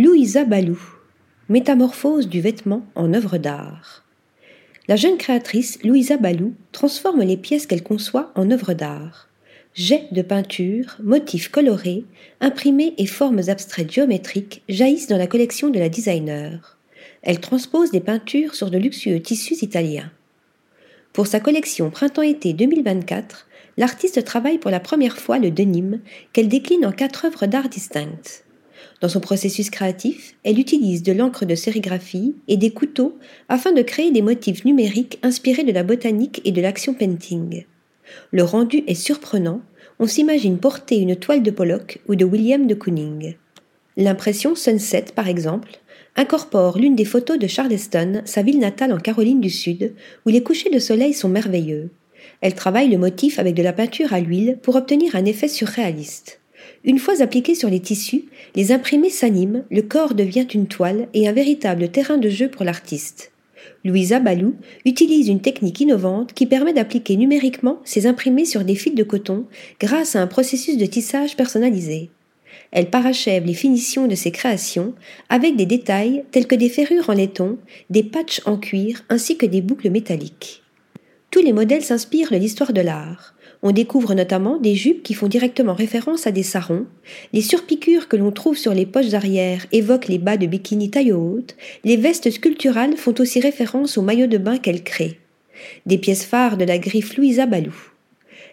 Louisa Balou, métamorphose du vêtement en œuvre d'art. La jeune créatrice Louisa Balou transforme les pièces qu'elle conçoit en œuvres d'art. Jets de peinture, motifs colorés, imprimés et formes abstraites géométriques jaillissent dans la collection de la designer. Elle transpose des peintures sur de luxueux tissus italiens. Pour sa collection Printemps-été 2024, l'artiste travaille pour la première fois le denim qu'elle décline en quatre œuvres d'art distinctes. Dans son processus créatif, elle utilise de l'encre de sérigraphie et des couteaux afin de créer des motifs numériques inspirés de la botanique et de l'action painting. Le rendu est surprenant, on s'imagine porter une toile de Pollock ou de William de Kooning. L'impression Sunset, par exemple, incorpore l'une des photos de Charleston, sa ville natale en Caroline du Sud, où les couchers de soleil sont merveilleux. Elle travaille le motif avec de la peinture à l'huile pour obtenir un effet surréaliste. Une fois appliqués sur les tissus, les imprimés s'animent, le corps devient une toile et un véritable terrain de jeu pour l'artiste. Louisa Balou utilise une technique innovante qui permet d'appliquer numériquement ces imprimés sur des fils de coton grâce à un processus de tissage personnalisé. Elle parachève les finitions de ses créations avec des détails tels que des ferrures en laiton, des patchs en cuir ainsi que des boucles métalliques. Tous les modèles s'inspirent de l'histoire de l'art. On découvre notamment des jupes qui font directement référence à des sarons. Les surpiqûres que l'on trouve sur les poches arrière évoquent les bas de bikini taille haute. Les vestes sculpturales font aussi référence aux maillots de bain qu'elle crée. Des pièces phares de la griffe Louisa Balou.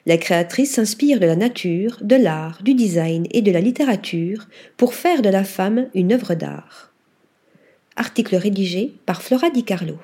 La créatrice s'inspire de la nature, de l'art, du design et de la littérature pour faire de la femme une œuvre d'art. Article rédigé par Flora Di Carlo.